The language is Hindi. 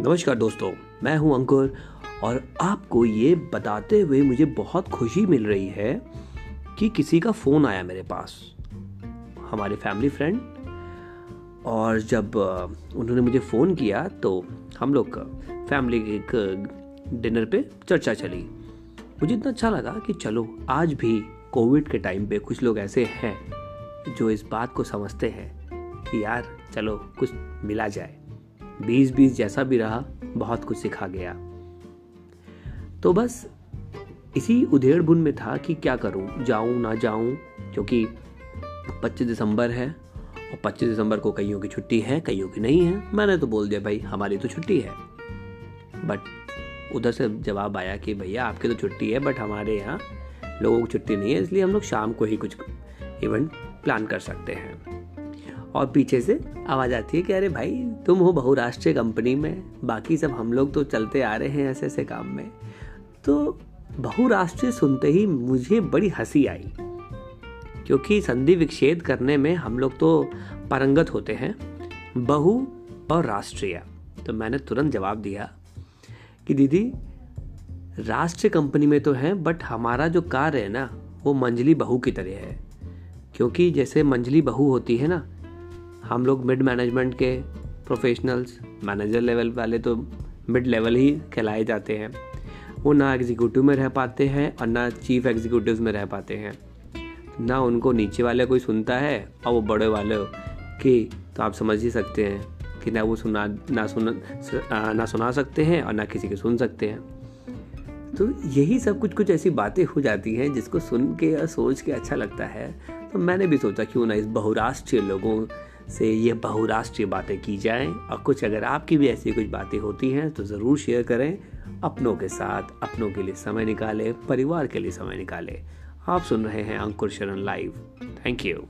नमस्कार दोस्तों, मैं हूँ अंकुर और आपको ये बताते हुए मुझे बहुत खुशी मिल रही है कि किसी का फ़ोन आया मेरे पास, हमारे फैमिली फ्रेंड और जब उन्होंने मुझे फ़ोन किया तो हम लोग फैमिली के एक डिनर पे चर्चा चली। मुझे इतना अच्छा लगा कि चलो, आज भी कोविड के टाइम पे कुछ लोग ऐसे हैं जो इस बात को समझते हैं कि यार, चलो कुछ मिला जाए। बीस बीस जैसा भी रहा, बहुत कुछ सिखा गया। तो बस इसी उधेड़ बुन में था कि क्या करूँ, जाऊँ ना जाऊँ, क्योंकि 25 दिसंबर है और 25 दिसंबर को कईयों की छुट्टी है, कईयों की नहीं है। मैंने तो बोल दिया, भाई, हमारी तो छुट्टी है। बट उधर से जवाब आया कि, भैया, आपकी तो छुट्टी है बट हमारे यहाँ लोगों की छुट्टी नहीं है, इसलिए हम लोग शाम को ही कुछ इवेंट प्लान कर सकते हैं। और पीछे से आवाज़ आती है कि अरे भाई, तुम हो बहुराष्ट्रीय कंपनी में, बाकी सब हम लोग तो चलते आ रहे हैं ऐसे ऐसे काम में। तो बहुराष्ट्रीय सुनते ही मुझे बड़ी हँसी आई, क्योंकि संधि विक्षेद करने में हम लोग तो परंगत होते हैं, बहु और राष्ट्रीय। तो मैंने तुरंत जवाब दिया कि दीदी, राष्ट्रीय कंपनी में तो है, बट हमारा जो कार्य है ना, वो मंजली बहू की तरह है। क्योंकि जैसे मंजली बहू होती है ना हम लोग मिड मैनेजमेंट के प्रोफेशनल्स मैनेजर लेवल वाले तो मिड लेवल ही कहलाए जाते हैं। वो ना एग्जीक्यूटिव में रह पाते हैं और ना चीफ एग्जीक्यूटिव में रह पाते हैं। ना उनको नीचे वाले कोई सुनता है और वो बड़े वाले कि तो आप समझ ही सकते हैं कि ना वो सुना, ना सुन ना सुना सकते हैं और ना किसी के सुन सकते हैं। तो यही सब कुछ कुछ ऐसी बातें हो जाती हैं जिसको सुन के या सोच के अच्छा लगता है। तो मैंने भी सोचा क्यों ना इस बहुराष्ट्रीय लोगों से ये बहुराष्ट्रीय बातें की जाएँ और कुछ अगर आपकी भी ऐसी कुछ बातें होती हैं तो ज़रूर शेयर करें। अपनों के साथ, अपनों के लिए समय निकालें, परिवार के लिए समय निकालें। आप सुन रहे हैं अंकुर शरण लाइव थैंक यू